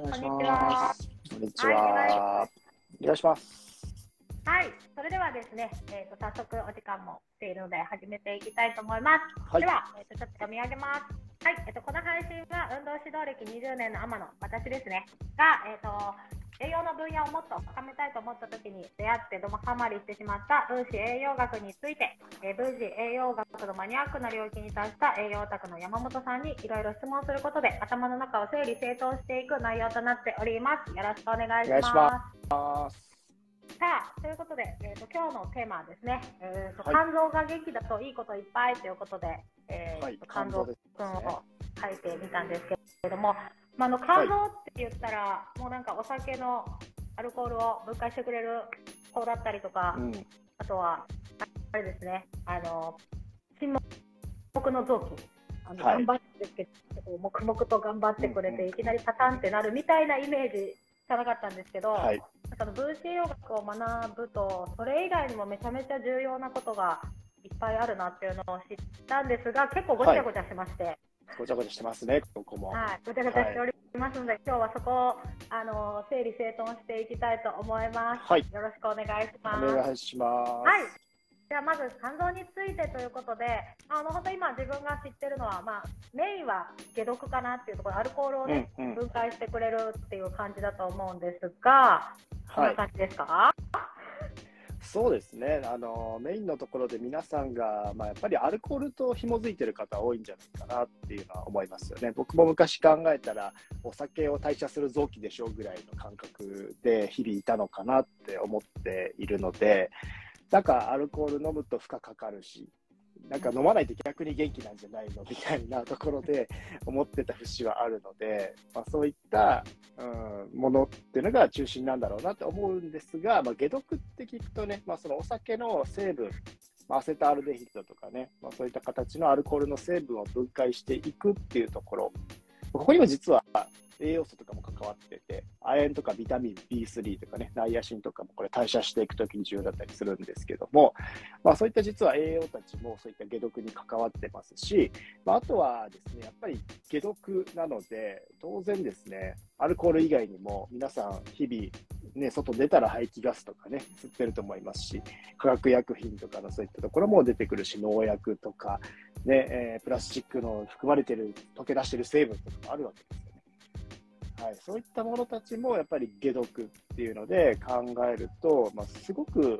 お願いしこんにちはます。こんにちは。お願いします。はい、それではですね、えー、と早速お時間も来ているので始めていきたいと思います。はいでは、えー、とちょっと読み上げます。はい、えー、とこの配信は運動指導歴20年の天野私ですねが、えー、と栄養の分野をもっと深めたいと思った時に出会ってどもハマりしてしまった分子栄養学について、えー分子栄養学のマニアックな領域に達した栄養オタクの山本さんにいろいろ質問することで頭の中を整理整頓していく内容となっております。よろしくお願いします。さあということで、えー、と今日のテーマはですね、えーとはい肝臓が元気だといいこといっぱいということで、えーはいと肝臓くんねを書いてみたんですけれども、まあ、あの肝臓って言ったら、もうなんかお酒のアルコールを分解してくれる方だったりとか、うん。あとはあれですねあの沈黙の臓器あの、はい頑張ってけこう黙々と頑張ってくれて、うんうんいきなりパタンってなるみたいなイメージじゃなかったんですけど、はい。その分子栄養学を学ぶとそれ以外にもめちゃめちゃ重要なことがいっぱいあるなっていうのを知ったんですが結構ごちゃごちゃしまして、ごちゃごちゃしてますね、ここも。はい、ごちゃごちゃしておりますので、今日はそこをあの整理整頓していきたいと思います。はい。よろしくお願いしおます。願いします。はい。ではまず肝臓についてということで、あの本当今自分が知ってるのは、まあ、メインは解毒かなっていうところ、アルコールをね、うんうん分解してくれるっていう感じだと思うんですが、こんは。ない感じですか？そうですね。あの、メインのところで皆さんが、まあ、やっぱりアルコールと紐づいてる方多いんじゃないかなっていうのは思いますよね。僕も昔考えたら、お酒を代謝する臓器でしょうぐらいの感覚で日々いたのかなって思っているので、なんかアルコール飲むと負荷かかるし、なんか飲まないと逆に元気なんじゃないのみたいなところで思ってた節はあるので、まあ、そういった、うん、ものっていうのが中心なんだろうなって思うんですが、まあ、解毒って聞くとね、まあ、そのお酒の成分、まあ、アセトアルデヒドとかね、まあ、そういった形のアルコールの成分を分解していくっていうところ、ここにも実は栄養素とかも関わってて、亜鉛とかビタミン B3 とかね、ナイアシンとかもこれ代謝していくときに重要だったりするんですけども、まあ、そういった実は栄養たちもそういった解毒に関わってますし、まあ、あとはですね、やっぱり解毒なので、当然ですね、アルコール以外にも皆さん日々、ね、外出たら排気ガスとかね、吸ってると思いますし、化学薬品とかのそういったところも出てくるし、農薬とか、ねえープラスチックの含まれてる、溶け出してる成分とかもあるわけです。はい、そういったものたちもやっぱり解毒っていうので考えると、まあ、すごく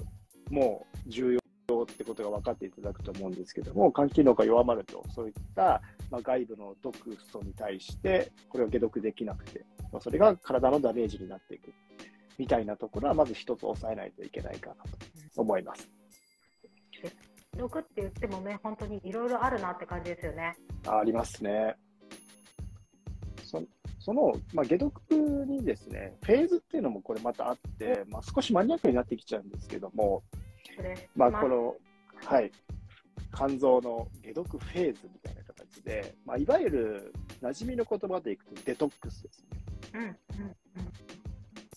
もう重要ってことが分かっていただくと思うんですけども、肝機能が弱まると、そういった、まあ、外部の毒素に対して、これを解毒できなくて、まあ、それが体のダメージになっていくみたいなところは、まず一つ抑えないといけないかなと思います。毒って言ってもね、本当にいろいろあるなって感じですよね。ありますね。そその、まあ、解毒にですね、フェーズっていうのもこれまたあって、まあ、少しマニアックになってきちゃうんですけども、まあ、この、はい、肝臓の解毒フェーズみたいな形で、まあ、いわゆる馴染みの言葉でいくとデトックスですね。うんうん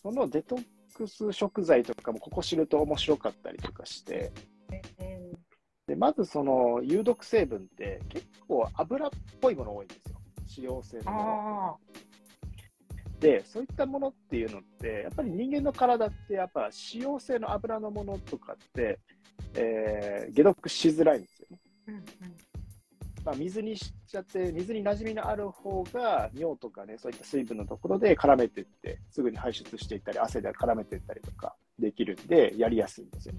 そのデトックス食材とかもここ知ると面白かったりとかして、うんでまずその有毒成分って結構油っぽいもの多いんですよ。脂溶性のもの。あで、そういったものっていうのって、やっぱり人間の体って、やっぱ脂溶性の油のものとかって、えー解毒しづらいんですよね。ーうんうんまあ、水にしちゃって、水に馴染みのある方が、尿とかね、そういった水分のところで絡めていって、すぐに排出していったり、汗で絡めていったりとかできるんで、やりやすいんですよ。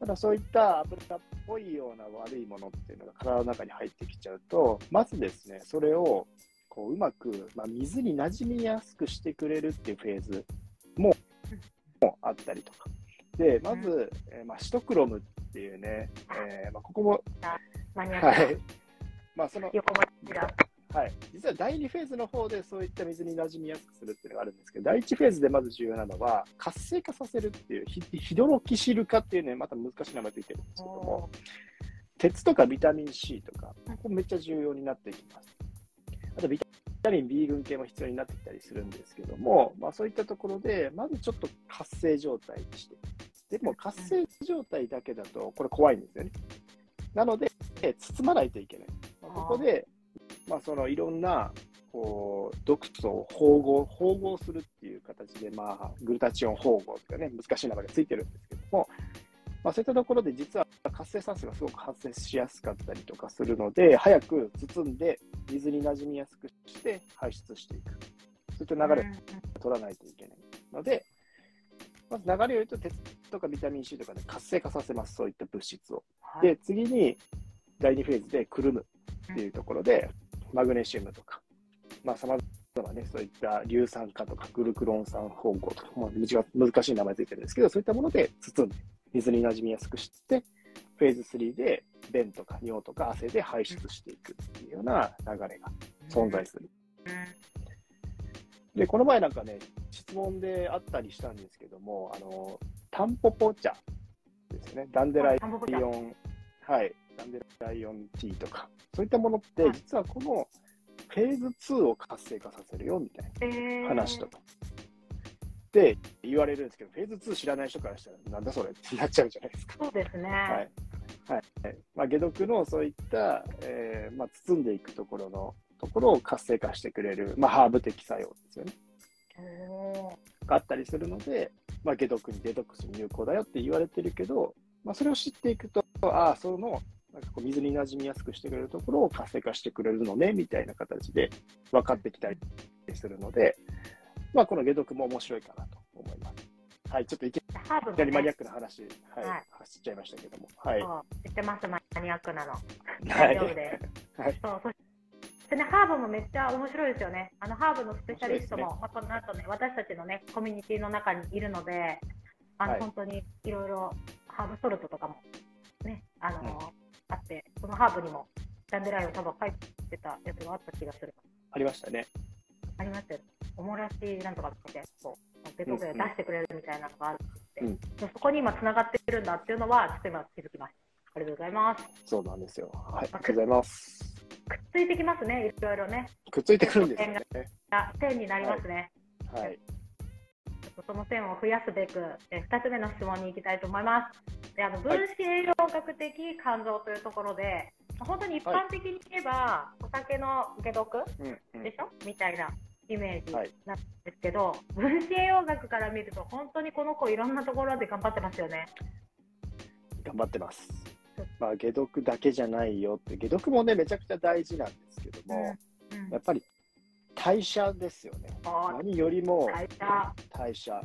ただそういった油っぽいような悪いものっていうのが体の中に入ってきちゃうと、まずですね、それをこううまく、まあ、水に馴染みやすくしてくれるっていうフェーズももあったりとか。で、まず、えーまあ、シトクロムっていうね、えーまあ、ここも、はい。まあ、その。はい、実は第2フェーズの方でそういった水に馴染みやすくするっていうのがあるんですけど、第1フェーズでまず重要なのは、活性化させるっていう、ヒヒドロキシル化っていうね、また難しい名前ついてるんですけども、鉄とかビタミン C とか、ここめっちゃ重要になってきます。あとビタミン B 群系も必要になってきたりするんですけども、まあ、そういったところで、まずちょっと活性状態にして、でも活性状態だけだと、これ怖いんですよね。なので、包まないといけない。まあここで、まあ、そのいろんなこう毒素を包合包合するっていう形で、まあ、グルタチオン包合とかね、難しい名前がついてるんですけども、まあ、そういったところで実は活性酸素がすごく発生しやすかったりとかするので、早く包んで水に馴染みやすくして排出していく。そういった流れを取らないといけないので、まず流れを言うと、鉄とかビタミン C とかで活性化させます、そういった物質を。はいで、次に第2フェーズでくるむっていうところで、マグネシウムとか、まあ、さまざまね、そういった硫酸化とかグルクロン酸混合とか、まあ、難難しい名前ついてるんですけど、そういったもので包んで、水に馴染みやすくして、フェーズ3で便とか尿とか汗で排出していくっていうような流れが存在する。で、この前なんかね、質問であったりしたんですけども、あの、タンポポ茶ですね、ダンデライオン、はい、ダンデライオンティーとか、そういったものってはい、実はこのフェーズ2を活性化させるよみたいえーな話とか。で、言われるんですけど、フェーズ2知らない人からしたら、なんだそれってなっちゃうじゃないですか。そうですね。はい。はい。まあ、解毒のそういった、えーまあ、包んでいくところのところを活性化してくれる、まあ、ハーブ的作用ですよね。があったりするので、まあ、解毒にデトックスに有効だよって言われてるけど、まあ、それを知っていくと、ああ、その、なんかこう水に馴染みやすくしてくれるところを活性化してくれるのね、みたいな形で分かってきたりするので、まあ、この解毒も面白いかな。はい、ちょっといきハーブも、ね、なりマニアックな話、はい、はい走っちゃいましたけども。はい。知ってます、マニアックなの。は大い丈夫です。はい。そうそしてね、ハーブもめっちゃ面白いですよね。あのハーブのスペシャリストも、面まあ、この後ね、私たちのね、コミュニティの中にいるので、あの、はい本当にいろいろハーブソルトとかもね、あの、うんあって、そのハーブにもダンデライオン多分書いてたやつがあった気がする。ありましたね。ありましたよ。おもらしなんとかって、そう、ベトベ出してくれるみたいなのがあるって、うんでそこに今つながってるんだっていうのは、ちょっと今気づきました。ありがとうございます。そうなんですよ。はい。ありがとうございます。くっついてきますね、いろいろね。くっついてくるんですよね。あ線になりますね。はい。ちょっとその線を増やすべく、え2つ目の質問に行きたいと思います。であの分子栄養学的肝臓というところで、本当に一般的に言えば、お酒の解毒うん、うんでしょ、みたいなイメージはいなんですけど、分子栄養学から見ると、本当にこの子、いろんなところで頑張ってますよね。頑張ってます。まあ、解毒だけじゃないよって、解毒もね、めちゃくちゃ大事なんですけども、うんやっぱり代謝ですよね。何よりも代謝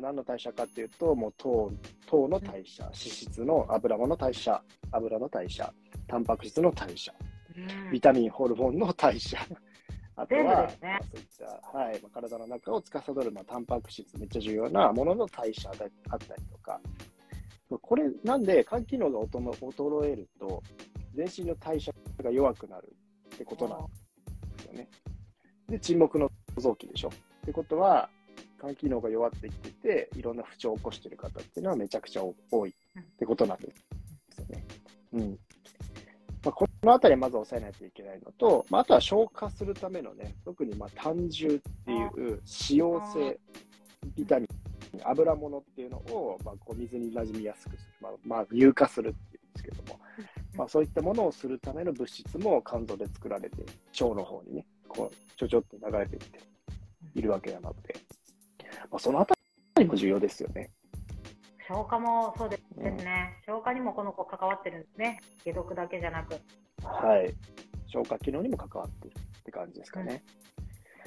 何の代謝かっていうと、もう糖糖の代謝、脂質の油物の代謝、油の代謝、タンパク質の代謝、うんビタミン、ホルモンの代謝。あとは、ねまあそういった、はいまあ、体の中を司る、まあ、タンパク質、めっちゃ重要なものの代謝だあったりとか、これ、なんで肝機能が衰衰えると、全身の代謝が弱くなるってことなんですよね。で、沈黙の臓器でしょ。ってことは、肝機能が弱ってきてて、いろんな不調を起こしている方っていうのはめちゃくちゃ多いってことなんですよね。うん。まあ、このあたりまず抑えないといけないのと、まあ、あとは消化するためのね、特にまあ胆汁っていう脂溶性ビタミン、油物っていうのを、まあ、こう水に馴染みやすくする、まあ、まあ、乳化するっていうんですけども、まあ、そういったものをするための物質も肝臓で作られて、腸の方にね、こうちょちょっと流れていっているわけなので、まあ、そのあたりも重要ですよね。消化もそうですね、消化にもこの子関わってるんですね、解毒だけじゃなく。はい。消化機能にも関わっているって感じですかね。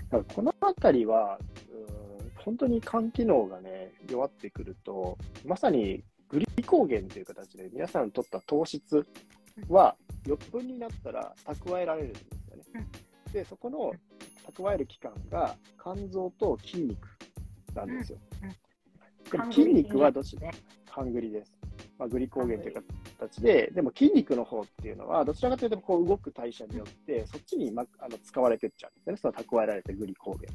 だからこのあたりは、うーん本当に肝機能がね、弱ってくると、まさにグリコーゲンという形で皆さん取った糖質は余分になったら蓄えられるんですよね。で、そこの蓄える期間が肝臓と筋肉なんですよ。うんうんでも筋肉はどち？らね。ハングリです。まあ、グリコーゲンという形で、でも筋肉の方っていうのは、どちらかというとこう動く代謝によって、そっちに、ま、あの使われてっちゃうんですね、その蓄えられたグリコーゲン。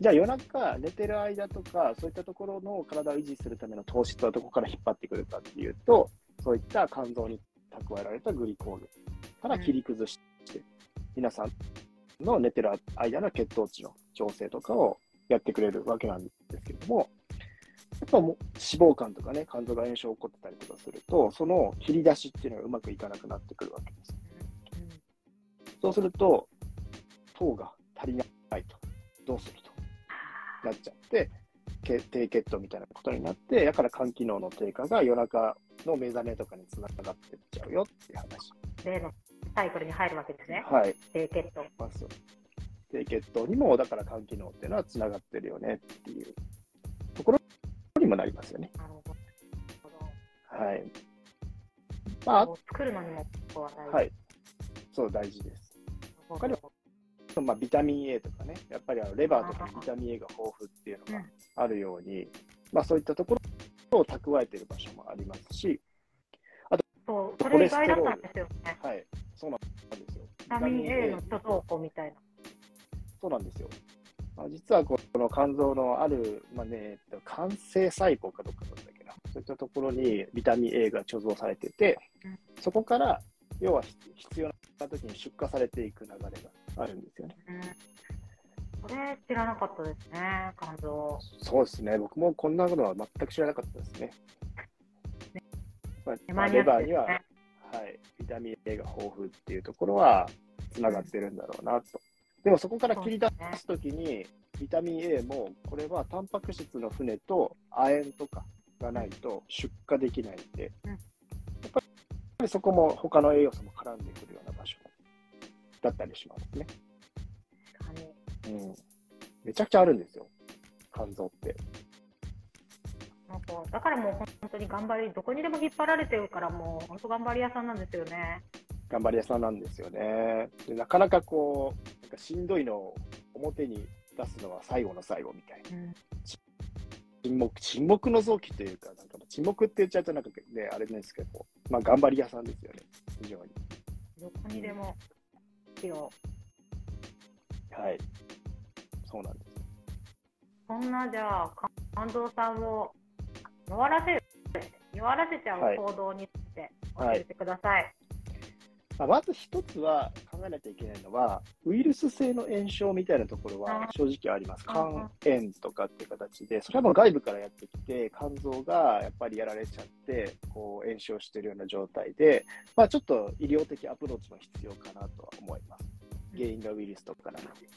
じゃあ夜中寝てる間とか、そういったところの体を維持するための糖質はどこから引っ張ってくるかっていうと、そういった肝臓に蓄えられたグリコーゲンから切り崩して、皆さんの寝てる間の血糖値の調整とかをやってくれるわけなんですけども、やっぱもう脂肪肝とかね、肝臓が炎症起こってたりとかすると、その切り出しっていうのがうまくいかなくなってくるわけです。そうすると、糖が足りないと、どうすると？なっちゃって、け低血糖みたいなことになって、だから肝機能の低下が夜中の目覚めとかにつながってっちゃうよっていう話。例のサイクルに入るわけですね。はい。低血糖。まあそう低血糖にも、だから肝機能っていうのはつながってるよねっていうもなりますよね。なるほど。はい。まあ、作るのにもここは大事。はい。そう、大事です。他他にまあ、ビタミン A とかね、やっぱりあのレバーとかにビタミン A が豊富っていうのがあるように、まあ、そういったところを蓄えている場所もありますし、そう、それ意外だったんですよね。はい、そうなんですよ。ビタミン A の貯蔵庫みたいな。そうなんですよ。まあ、実はこの肝臓のある、まあね、肝性細胞かどっかなんだけど、そういったところにビタミン A が貯蔵されてて、うんそこから要は必要な時に出荷されていく流れがあるんですよね。うん。それ知らなかったですね、肝臓。そうですね、僕もこんなことは全く知らなかったですね。まあまあレバーには、ね。はい、ビタミン A が豊富っていうところはつながってるんだろうなと。でもそこから切り出すときに、ビタミン A も、これはタンパク質の船と亜鉛とかがないと出荷できないんで、うんやっぱりそこも他の栄養素も絡んでくるような場所だったりしますね。うん。めちゃくちゃあるんですよ、肝臓って。なんかだからもう本当に頑張り、どこにでも引っ張られてるから、もう本当頑張り屋さんなんですよね。頑張り屋さんなんですよね。でなかなかこう、かしんどいのを表に出すのは最後の最後みたいな。うん。沈黙、沈黙の臓器というか、なんか沈黙って言っちゃうとなんかね、あれなんですけど、まあ頑張り屋さんですよね、非常に。どこにでも必要。はい。そうなんです。そんなじゃあ、肝臓さんを弱らせる、弱らせちゃはいう行動について教はいえてください。まあ、まず一つは考えなきゃいけないのは、ウイルス性の炎症みたいなところは正直あります。あ肝炎とかっていう形で、それはもう外部からやってきて、肝臓がやっぱりやられちゃって、こう炎症してるような状態で、まあちょっと医療的アプローチも必要かなとは思います。原因がウイルスとかなので。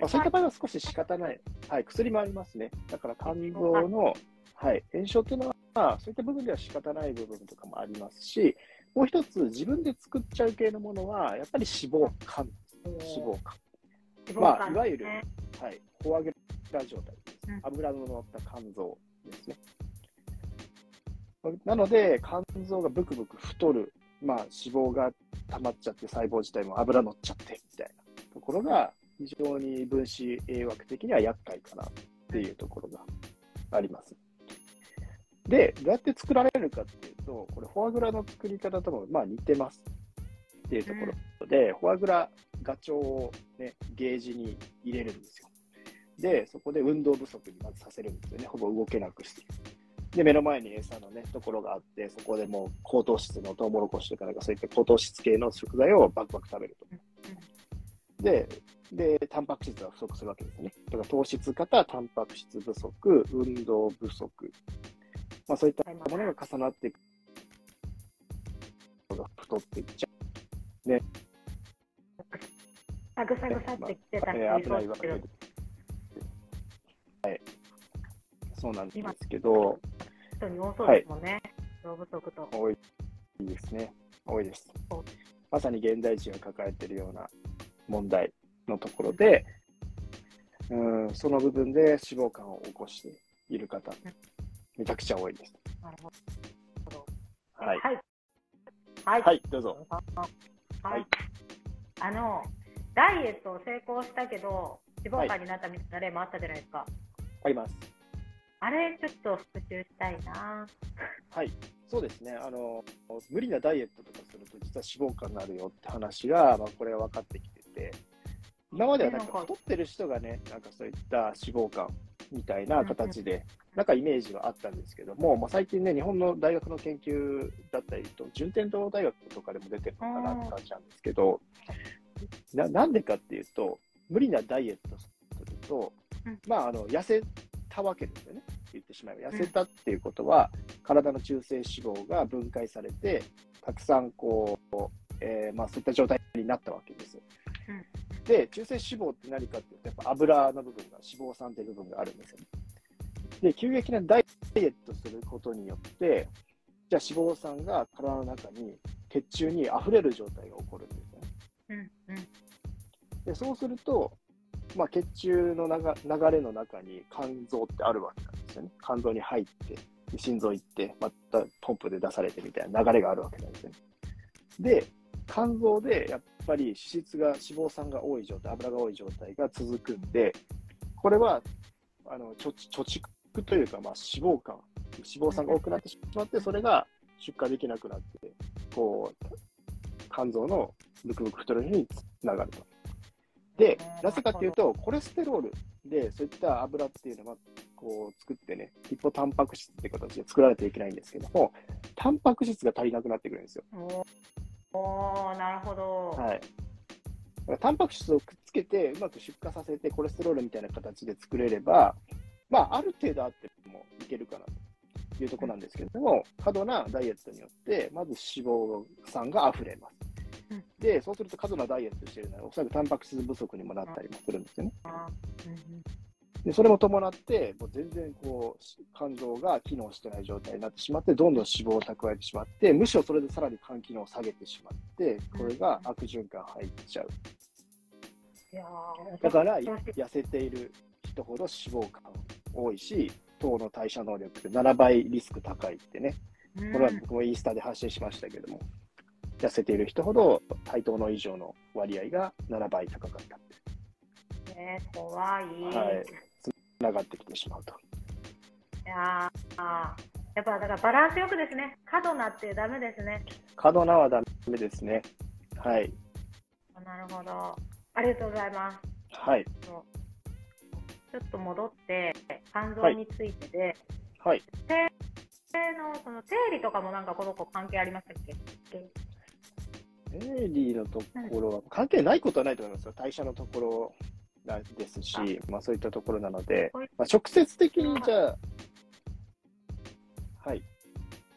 まあ、そういった場合は少し仕方ない、はい、薬もありますね。だから肝臓の、はい、炎症っていうのは、そういった部分では仕方ない部分とかもありますし、もう一つ、自分で作っちゃう系のものは、やっぱり脂肪肝脂肪肝。まあ、いわゆる、はい、フォアグラ状態ですうん。油の乗った肝臓ですね。なので、肝臓がブクブク太る、まあ、脂肪が溜まっちゃって、細胞自体も油乗っちゃってみたいなところが、非常に分子栄養学的には厄介かなっていうところがあります。で、どうやって作られるかっていうと、これ、フォアグラの作り方ともまあ似てますっていうところで、フォアグラ、ガチョウを、ね、ゲージに入れるんですよ。で、そこで運動不足にまずさせるんですよね。ほぼ動けなくして。で、目の前に餌のね、ところがあって、そこでもう高糖質のトウモロコシとかなんかそういった高糖質系の食材をバクバク食べると。で、で、タンパク質が不足するわけですね。だから糖質過多、タンパク質不足、運動不足。まあそういったものが重なっていく。が太っていっちゃさぐさぐさってきてたう。人えー危ないわけで。はい。そうなんですけど、人に多そうですもんね。動不足と。多いですね。多いです。まさに現代人が抱えているような問題のところで、うん、その部分で脂肪肝を起こしている方、めちゃくちゃ多いです。なるほど。はい。はい。はい。はい、どうぞ。はいい。あの、ダイエットを成功したけど、脂肪肝になったみたいな例もあったじゃないですか。あります。あれ、ちょっと復習したいな。はい。そうですね。あの、無理なダイエットとかすると、実は脂肪肝になるよって話が、まあ、これは分かってきてて、今まではなんか太ってる人がね、なんかそういった脂肪肝みたいな形で、なんかイメージはあったんですけども、まあ、最近ね、日本の大学の研究だったりと、順天堂大学とかでも出てるのかなって感じなんですけど、ななんでかっていうと、無理なダイエットすると、うんまあ、あの痩せたわけですよね、言ってしまえば。痩せたっていうことは、体の中性脂肪が分解されて、たくさんこう、えーまあ、そういった状態になったわけです。で、中性脂肪って何かっていうと、やっぱ油の部分が、脂肪酸っていう部分があるんですよね。で、急激なダイエットすることによって、じゃあ脂肪酸が体の中に血中に溢れる状態が起こるんですよね。うんうんで、そうすると、まあ、血中の流流れの中に肝臓ってあるわけなんですよね。肝臓に入って、で心臓行って、またポンプで出されてみたいな流れがあるわけなんですよね。で、肝臓でやっぱり脂質が、脂肪酸が多い状態、油が多い状態が続くんで、これはあの貯蓄というか、まあ、脂肪肝、脂肪酸が多くなってしまって、それが出荷できなくなって、こう、肝臓のブクブク太るにつながると。で、なぜかっていうと、コレステロールで、そういった油っていうのは、こう、作ってね、ヒポタンパク質って形で作られていけないんですけども、タンパク質が足りなくなってくるんですよ。おおーなるほど。はい。だからタンパク質をくっつけて、うまく出荷させて、コレステロールみたいな形で作れれば、まあ、ある程度あってもいけるかなというところなんですけれども、過度なダイエットによって、まず脂肪酸が溢れますうん。で、そうすると過度なダイエットしてるなら、おそらくタンパク質不足にもなったりもするんですよね。で、それも伴って、もう全然こう、肝臓が機能してない状態になってしまって、どんどん脂肪を蓄えてしまって、むしろそれでさらに肝機能を下げてしまって、これが悪循環入っちゃう。だから、痩せている人ほど脂肪肝多いし、糖の代謝能力って7倍リスク高いってね、うん。これは僕もインスタで発信しましたけども、痩せている人ほど対等の以上の割合が7倍高かったって、ね怖い。はい、つながってきてしまうと。いやーやっぱだからバランスよくですね。過度なってダメですね。過度なはダメですね。はい。なるほど。ありがとうございます。はい。ちょっと戻って、肝臓についてで、はい。生のその生理とかもなんかこの子関係ありましたっけ？生理のところは、関係ないことはないと思いますよ。代謝のところですし、まあそういったところなので、まあ、直接的にじゃあ、はい。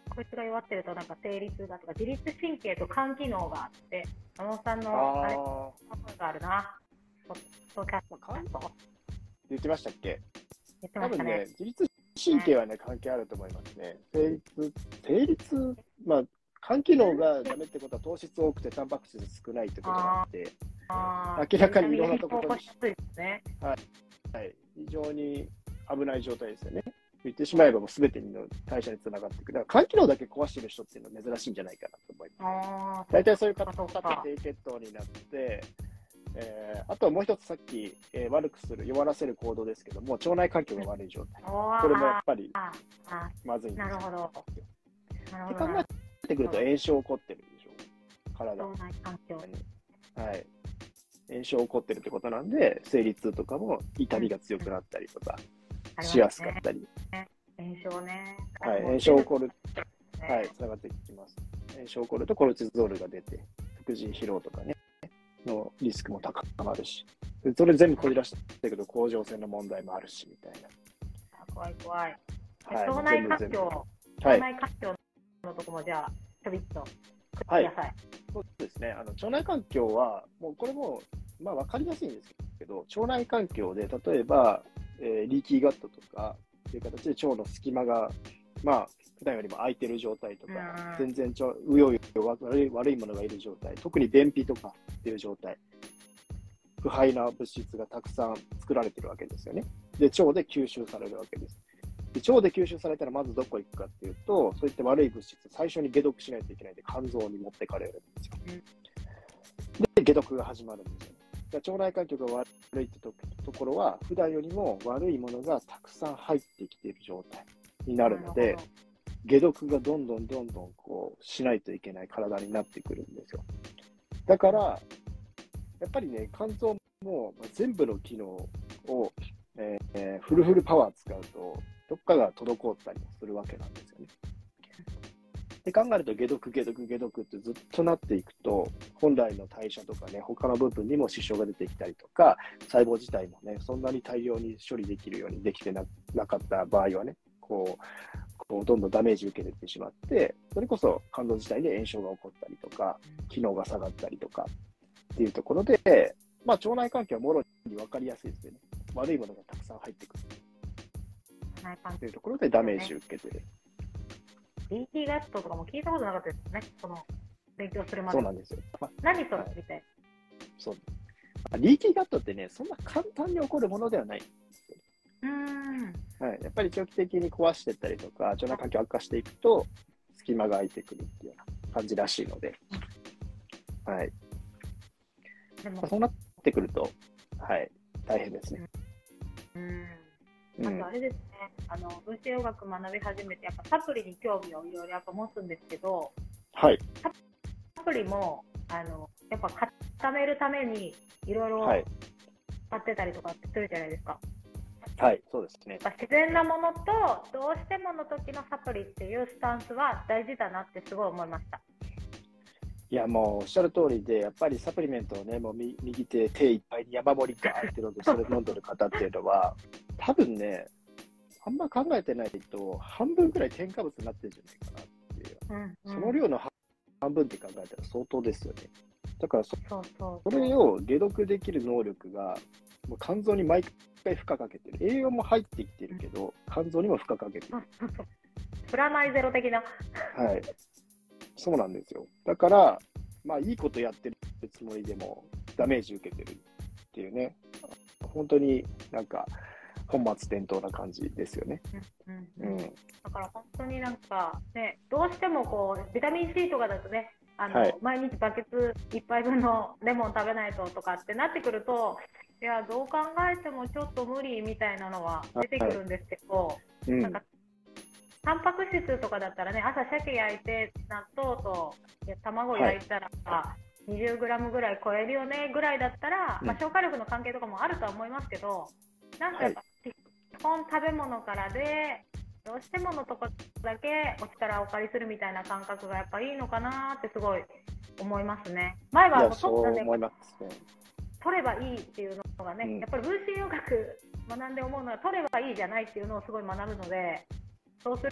こいつが弱ってるとなんか生理痛だとか自律神経と肝機能があって、小野さんのあれあの声があるな。ポッドキャストまあ肝言ってましたっけ？言ってましたね多分ね。、自律神経はね、関係あると思いますね。生理痛、生理痛、まあ、肝機能がダメってことは糖質多くてタンパク質少ないってことなんで、あー明らかにいろんなところ起こしやすい。はい、非常に危ない状態ですよね。言ってしまえばもう全ての代謝につながっていく。だから肝機能だけ壊してる人っていうのは珍しいんじゃないかなと思います。あ大体そういう方そうかが低血糖になって、えーあともう一つさっき、えー悪くする、弱らせる行動ですけども、腸内環境が悪い状態。ー。これもやっぱりまずいんですよほど。えてくると炎症起こってるでしょ、体腸内環境。に。はい。炎症起こってるってことなんで、生理痛とかも痛みが強くなったりとかしやすかったり、炎症ね。はい、炎症起こる、ねはい、つながってきます。炎症起こるとコルチゾールが出て、副腎疲労とかね、のリスクも高まるし、でそれ全部こじらしていくと、甲状腺の問題もあるし、みたいあ怖い怖い。な。はい、腸内環境、はい、腸内環境のとこもじゃあ、ちょびっとはい。そうですね。あの腸内環境は、もうこれも、まあ、分かりやすいんですけど、腸内環境で、例えば、えーリーキーガットとかっていう形で腸の隙間が、まあ、普段よりも空いてる状態とか、うん全然腸うようよ悪い悪いものがいる状態、特に便秘とかっていう状態、不排な物質がたくさん作られてるわけですよね。で、腸で吸収されるわけです。で腸で吸収されたらまずどこ行くかっていうと、そういった悪い物質、最初に解毒しないといけないんで、肝臓に持ってかれるんですよ。で、解毒が始まるんですよ腸内環境が悪いってとところは、普段よりも悪いものがたくさん入ってきている状態になるので、解毒がどんどんどんどんこうしないといけない体になってくるんですよ。だから、やっぱりね、肝臓もまあ全部の機能を、えーえーフルフルパワー使うと、どっかが滞ったりもするわけなんですよね。で考えると、解毒、解毒、解毒ってずっとなっていくと、本来の代謝とかね、他の部分にも支障が出てきたりとか、細胞自体もね、そんなに大量に処理できるようにできてなかった場合はね、こう、こうどんどんダメージ受けてしまって、それこそ肝臓自体で炎症が起こったりとか、機能が下がったりとかっていうところで、まあ、腸内環境はもろに分かりやすいですよね。悪いものがたくさん入ってくるない感じというところでダメージを受けてる。リーキーガットとかも聞いたことなかったですね、その勉強するまで。そうなんですよ。まあ何それはいみたいそうリーキーガットってね、そんな簡単に起こるものではない。な。うーん。はい、やっぱり長期的に壊していったりとか、腸内環境悪化していくと、隙間が空いてくるっていうような感じらしいので、はい、でもまあ、そうなってくると、はい、大変ですね。うん。うんあとあれですね、あの分子栄養学学び始めて、やっぱサプリに興味をいろいろやっぱ持つんですけど、はい、サプリもあのやっぱ固めるためにいろいろはい、買ってたりとかするじゃないですか。はい、そうですね。やっぱ自然なものとどうしてもの時のサプリっていうスタンスは大事だなってすごい思いました。いや、もうおっしゃる通りで、やっぱりサプリメントをね、もうみ右手、手いっぱいに山盛りガーって飲んで、それ飲んでる方っていうのは、多分ね、あんま考えてないと、半分くらい添加物になってるんじゃないかなっていう。うんうんその量の半分って考えたら相当ですよね。だからそ、れを解毒できる能力が、もう肝臓に毎回負荷かけてる。栄養も入ってきてるけど、肝臓にも負荷かけてる。プラマイゼロ的な。はい。そうなんですよ。だから、まあ、いいことやってるつもりでも、ダメージ受けてるっていうね、本当になんか、本末転倒な感じですよね。うん。だから本当になんかね、どうしてもこうビタミン C とかだとね、あのはい毎日バケツ1杯分のレモン食べないととかってなってくると、いや、どう考えてもちょっと無理みたいなのは出てくるんですけど、うんなんかタンパク質とかだったらね、朝鮭焼いて納豆と卵焼いたら、20グラムぐらい超えるよねぐらいだったら、うん。まあ、消化力の関係とかもあるとは思いますけど、なんかやっぱ、基本食べ物からで、どうしてものとこだけお力をお借りするみたいな感覚がやっぱいいのかなってすごい思いますね。前はいや、ほそうとんどね、ね。取ればいいっていうのがね、うん。やっぱり分子栄養学学んで思うのは取ればいいじゃないっていうのをすごい学ぶのでそうす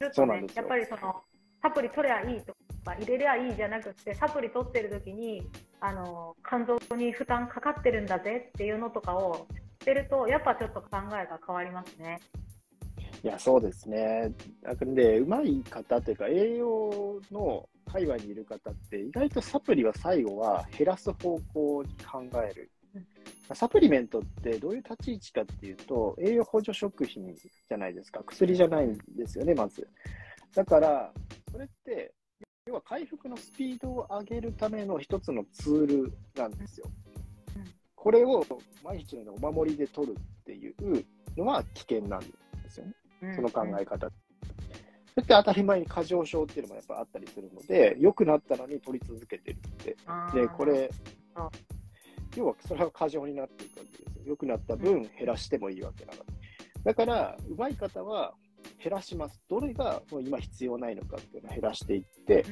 るとねやっぱりそのサプリ取ればいいとか入れりゃいいじゃなくてサプリ取ってる時にあの肝臓に負担かかってるんだぜっていうのとかを知ってるとやっぱちょっと考えが変わりますね。いや、そうですね。なんで、うまい方というか、栄養の界隈にいる方って、意外とサプリは最後は減らす方向に考えるうん。サプリメントってどういう立ち位置かっていうと、栄養補助食品じゃないですか。薬じゃないんですよね、まず。だから、それって、要は回復のスピードを上げるための一つのツールなんですようん。これを毎日のお守りで取るっていうのは危険なんですよね。その考え方。そして当たり前に過剰症っていうのもやっぱあったりするので、良くなったのに取り続けてるって。で、これあ、要はそれは過剰になっていくわけですよ。良くなった分減らしてもいいわけなので。だから、うまい方は減らします。どれがもう今必要ないのかっていうのを減らしていって、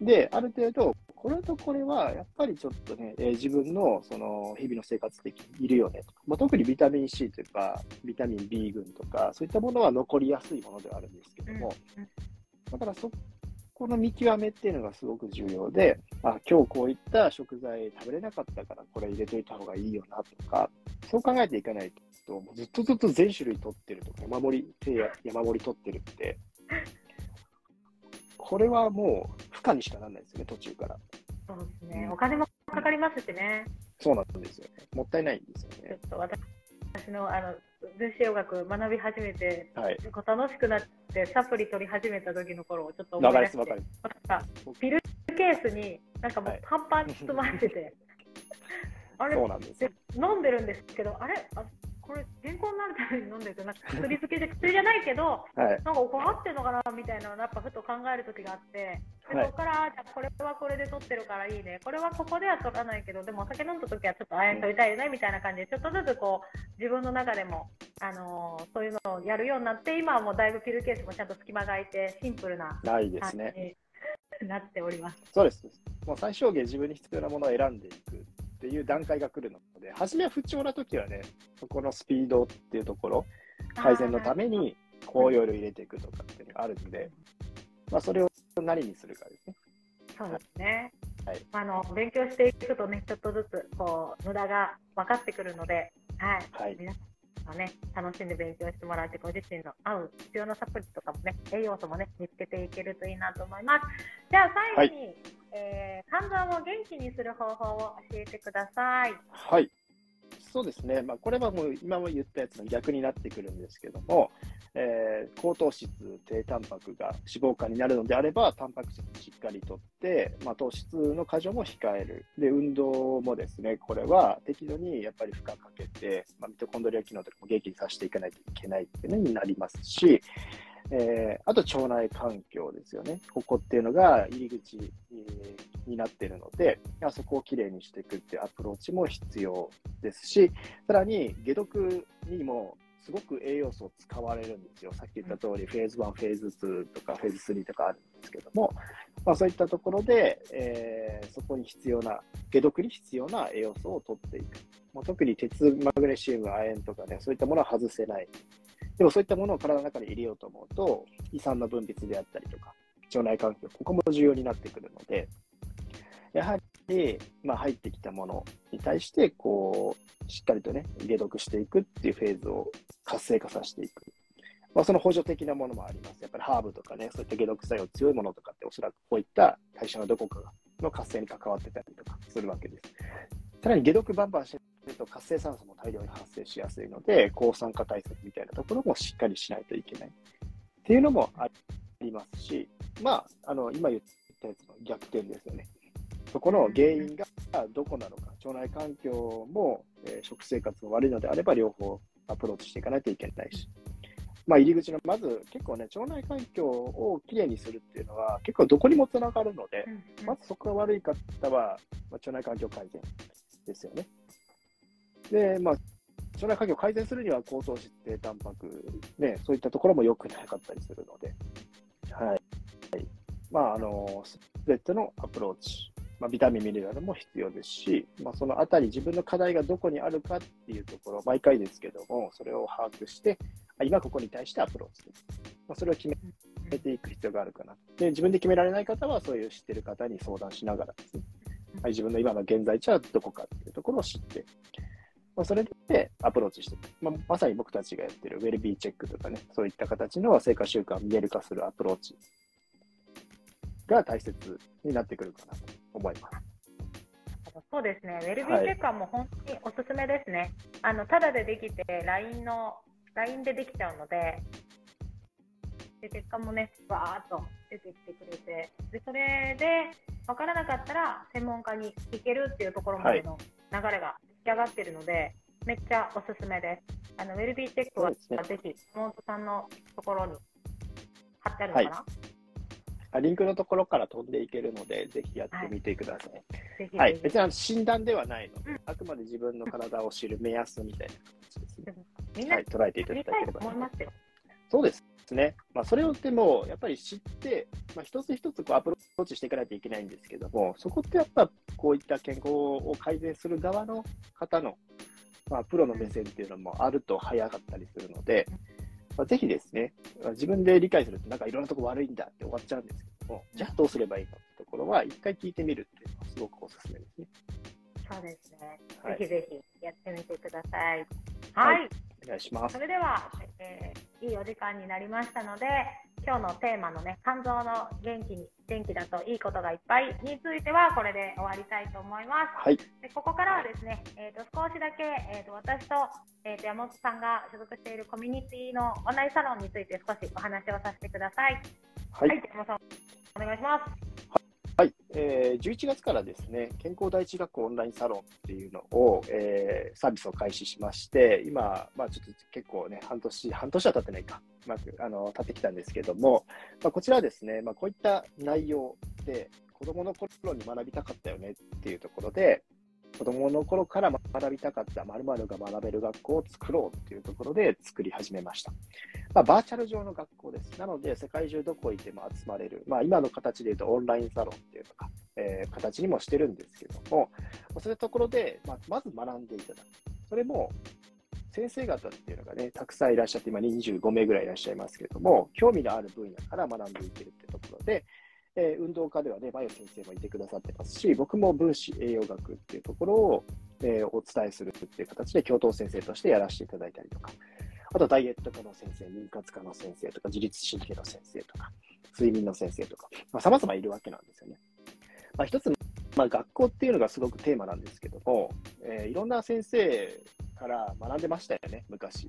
で、ある程度、これとこれはやっぱりちょっとね、えー自分のその日々の生活的にいるよねとか、まあ、特にビタミン C とか、ビタミン B 群とか、そういったものは残りやすいものではあるんですけども、だからそこの見極めっていうのがすごく重要で、あ今日こういった食材食べれなかったからこれ入れといた方がいいよなとか、そう考えていかないと、もうずっとずっと全種類取ってるとか、山盛り、手や山盛り取ってるって、これはもう負荷にしかならないですよね、途中から。そうですね。お金もかかりますしね。そうなんですよね。もったいないんですよね。ちょっと私のあの分子栄養学学び始めて、はい。楽しくなってサプリ取り始めた時の頃をちょっと思い出して。なんかピルケースになんかもうはいパンパンに包まれてて、あれそうなんですよ。で飲んでるんですけど、あれあこれ健康になるために飲んでるとなんか薬漬けで薬じゃないけど、はい。なんかこれ合ってるのかなみたいなのをやっぱふと考える時があって、ではいそこからじゃあこれはこれで取ってるからいいね、これはここでは取らないけど、でもお酒飲んだ時はちょっとあや取りたいよねみたいな感じで、ちょっとずつこう自分の中でも、あのーそういうのをやるようになって、今はもうだいぶピルケースもちゃんと隙間が空いて、シンプルなないで感じすね。になっております。そうです。もう最小限自分に必要なものを選んでいくっていう段階が来るので、初めは不調な時はね、そこのスピードっていうところ、改善のために高容量入れていくとかっていうのがあるんで、まあ、それを何にするかですね。そうですね。はいあの勉強していくとね、ちょっとずつこう無駄が分かってくるので、はい、はい皆さんがね、楽しんで勉強してもらって、ご自身の合う必要なサプリとかもね、栄養素もね、見つけていけるといいなと思います。じゃあ最後に、えー肝臓を元気にする方法を教えてください。はい。そうですね。まあ、これはもう今も言ったやつの逆になってくるんですけども、えー高糖質、低タンパクが脂肪肝になるのであれば、タンパク質をしっかりとって、まあ、糖質の過剰も控える。で、運動もですね、これは適度にやっぱり負荷かけて、まあ、ミトコンドリア機能とかも元気にさせていかないといけないっていうのになりますし、えーあと腸内環境ですよね。ここっていうのが入り口えーになっているので、あそこをきれいにしていくっていうアプローチも必要ですし、さらに解毒にもすごく栄養素を使われるんですよ。さっき言った通り、フェーズ1、フェーズ2とかフェーズ3とかあるんですけども、まあ、そういったところで、えーそこに必要な、解毒に必要な栄養素を取っていく。まあ、特に鉄、マグネシウム、亜鉛とかね、そういったものは外せない。でもそういったものを体の中に入れようと思うと、胃酸の分泌であったりとか、腸内環境、ここも重要になってくるので、やはり、まあ、入ってきたものに対して、こう、しっかりとね、解毒していくっていうフェーズを活性化させていく。まあ、その補助的なものもあります。やっぱりハーブとかね、そういった解毒作用強いものとかって、おそらくこういった代謝のどこかの活性に関わってたりとかするわけです。さらに解毒バンバンしてると活性酸素も大量に発生しやすいので、抗酸化対策みたいなところもしっかりしないといけない。っていうのもありますし、まあ、あの、今言ったやつの逆転ですよね。そこの原因がどこなのか、腸内環境も、えー食生活も悪いのであれば、両方アプローチしていかないといけないし、まあ、入り口の、まず結構ね、腸内環境をきれいにするっていうのは、結構どこにもつながるので、まずそこが悪い方は、まあ、腸内環境改善ですよね。で、まあ、腸内環境を改善するには、高糖質、低タンパク、ね、そういったところも良くなかったりするので、はい。はいまあ、あの、すべてのアプローチ、まあ、ビタミン、ミネラルも必要ですし、まあ、そのあたり、自分の課題がどこにあるかっていうところ、毎回ですけども、それを把握して、今ここに対してアプローチです。まあ、それを決めていく必要があるかな。で、自分で決められない方は、そういう知ってる方に相談しながらですね、はい、自分の今の現在地はどこかっていうところを知って、まあ、それでアプローチしてまあ、まさに僕たちがやってるウェルビーチェックとかね、そういった形の生活習慣を見える化するアプローチが大切になってくるかなと思います。そうですね、ウェルビーチェックはもう本当におすすめですね。あのただでできて、LINE の LINE でできちゃうので、で結果もね、バーっと出てきてくれて、でそれで分からなかったら専門家に聞けるっていうところまでの流れが出来上がってるので、めっちゃおすすめです。あのウェルビーチェックはぜひ、山本さんのところに貼ってあるのかな、あリンクのところから飛んでいけるので、ぜひやってみてください。ぜひぜひ、はい、別に診断ではないので、あくまで自分の体を知る目安みたいな形ですね。みんなはい、捉えていた知だければ。と思いますよ。そうですね。まあ、それをでも、やっぱり知って、まあ、一つ一つこうアプローチしていかないといけないんですけども、そこってやっぱこういった健康を改善する側の方の、まあ、プロの目線っていうのもあると早かったりするので、まあ、ぜひですね、まあ自分で理解すると、なんかいろんなとこ悪いんだって終わっちゃうんですけども、じゃあどうすればいいのってところは、一回聞いてみるっていうのはすごくおすすめですね。そうですね。はいぜひぜひやってみてください。ははいい。お願いしますそ。れでは、えーいいお時間になりましたので、今日のテーマのね、肝臓の元気に、元気だといいことがいっぱいについては、これで終わりたいと思います。はい。でここからはですね、えー、と少しだけ、えー、と私と,、えー、と山本さんが所属しているコミュニティのオンラインサロンについて少しお話をさせてください。はい。山本さん、お願いします。はい、えー、11月からですね、健康第一学校オンラインサロンっていうのを、えーサービスを開始しまして、今、まあ、ちょっと結構ね、半年、半年は経ってないか、まあ、あの経ってきたんですけども、まあ、こちらはですね、まあ、こういった内容で、子どもの頃に学びたかったよねっていうところで、子供の頃から学びたかった〇〇が学べる学校を作ろうっていうところで作り始めました。まあ、バーチャル上の学校です。なので、世界中どこ行っても集まれる、まあ、今の形で言うとオンラインサロンっていうのか、えー形にもしてるんですけども、そういうところで、まあ、まず学んでいただく。それも、先生方っていうのがね、たくさんいらっしゃって、今25名ぐらいいらっしゃいますけれども、興味のある分野から学んでいけるってところで、えー運動科ではね、マヨ先生もいてくださってますし、僕も分子栄養学っていうところを、えーお伝えするっていう形で教頭先生としてやらせていただいたりとか、あとダイエット科の先生、妊活科の先生とか、自律神経の先生とか、睡眠の先生とか、まあ、様々いるわけなんですよね。まあ、一つ、まあ、学校っていうのがすごくテーマなんですけども、えーいろんな先生から学んでましたよね、昔。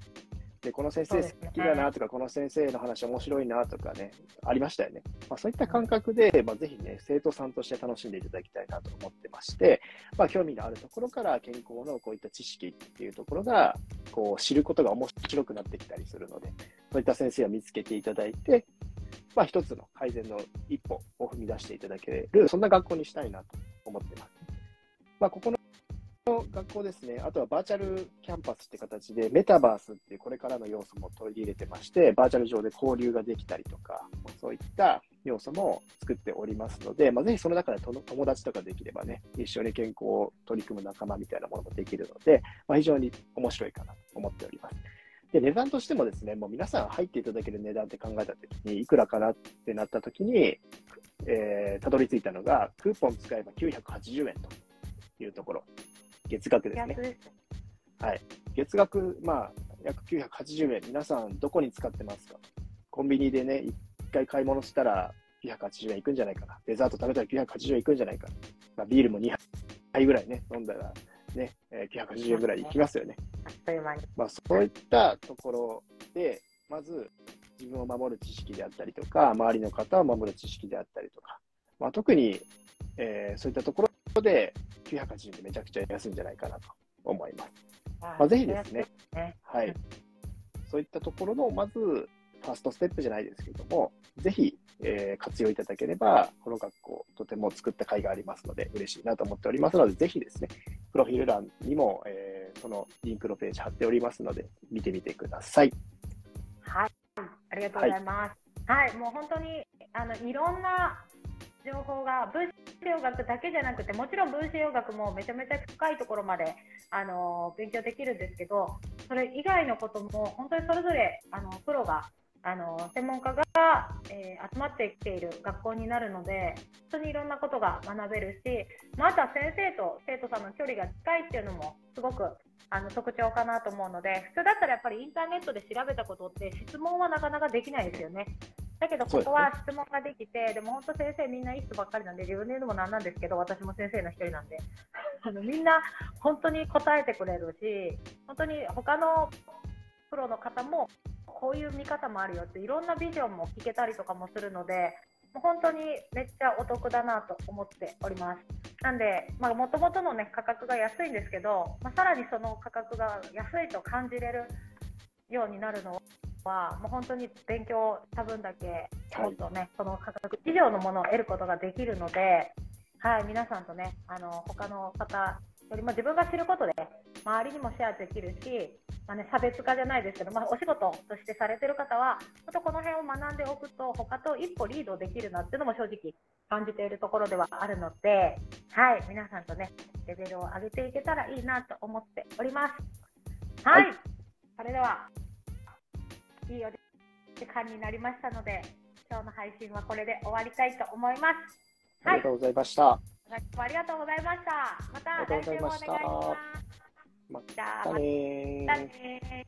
で、この先生好きだなとか、この先生の話面白いなとかね、ありましたよね。まあ、そういった感覚で、まあ、ぜひね、生徒さんとして楽しんでいただきたいなと思ってまして、まあ、興味のあるところから健康のこういった知識っていうところが、こう、知ることが面白くなってきたりするので、そういった先生を見つけていただいて、まあ、一つの改善の一歩を踏み出していただける、そんな学校にしたいなと思ってます。まあ、ここの学校ですね、あとはバーチャルキャンパスって形で、メタバースっていうこれからの要素も取り入れてまして、バーチャル上で交流ができたりとか、そういった要素も作っておりますので、まあ、ぜひその中で友達とかできればね、一緒に健康を取り組む仲間みたいなものもできるので、まあ、非常に面白いかなと思っております。で、値段としてもですね、もう皆さん入っていただける値段って考えたときに、いくらかなってなったときに、えーたどり着いたのが、クーポン使えば980円というところ、月額ですね。はい。月額、まあ、約980円、皆さんどこに使ってますか？と。コンビニでね、1回買い物したら980円いくんじゃないかな。デザート食べたら980円いくんじゃないかな。まあ、ビールも2杯ぐらいね、飲んだらね、えー980円ぐらいいきますよね。あっという間に。まあ、そういったところで、まず自分を守る知識であったりとか、周りの方を守る知識であったりとか、まあ、特に、えーそういったところで980円めちゃくちゃ安いんじゃないかなと思います。まあ、ぜひですね、ね。はい。そういったところの、まず、ファーストステップじゃないですけれども、ぜひ、えー活用いただければ、この学校、とても作った甲斐がありますので、嬉しいなと思っておりますので、ぜひですね、プロフィール欄にも、えーそのリンクのページ貼っておりますので、見てみてください。はい。ありがとうございます。はい。もう本当に、あの、いろんな情報が、分子栄養学だけじゃなくて、もちろん分子栄養学もめちゃめちゃ深いところまで、あの、勉強できるんですけど、それ以外のことも、本当にそれぞれ、あの、プロが、あの、専門家が、えー集まってきている学校になるので、本当にいろんなことが学べるし、まあ、とは先生と生徒さんの距離が近いっていうのも、すごくあの特徴かなと思うので、普通だったらやっぱりインターネットで調べたことって質問はなかなかできないですよね。だけど、ここは質問ができて、でも本当先生みんないい人ばっかりなんで、自分で言うのもなんなんですけど、私も先生の一人なんで、あのみんな本当に答えてくれるし、本当に他のプロの方も、こういう見方もあるよって、いろんなビジョンも聞けたりとかもするので、もう本当にめっちゃお得だなと思っております。なんで、まあ、もともとのね、価格が安いんですけど、まあ、さらにその価格が安いと感じれるようになるのは、もう本当に勉強した分だけ、もっとね、その価格以上のものを得ることができるので、はい、皆さんとね、あの、他の方よりも自分が知ることで、周りにもシェアできるし、まあね、差別化じゃないですけど、まあ、お仕事としてされてる方は、本当この辺を学んでおくと、他と一歩リードできるなっていうのも正直感じているところではあるので、はい、皆さんとね、レベルを上げていけたらいいなと思っております。はい、はい。それでは、いいお時間になりましたので、今日の配信はこれで終わりたいと思います。はいありがとうございました。ありがとうございました。また来週もお願いします。またね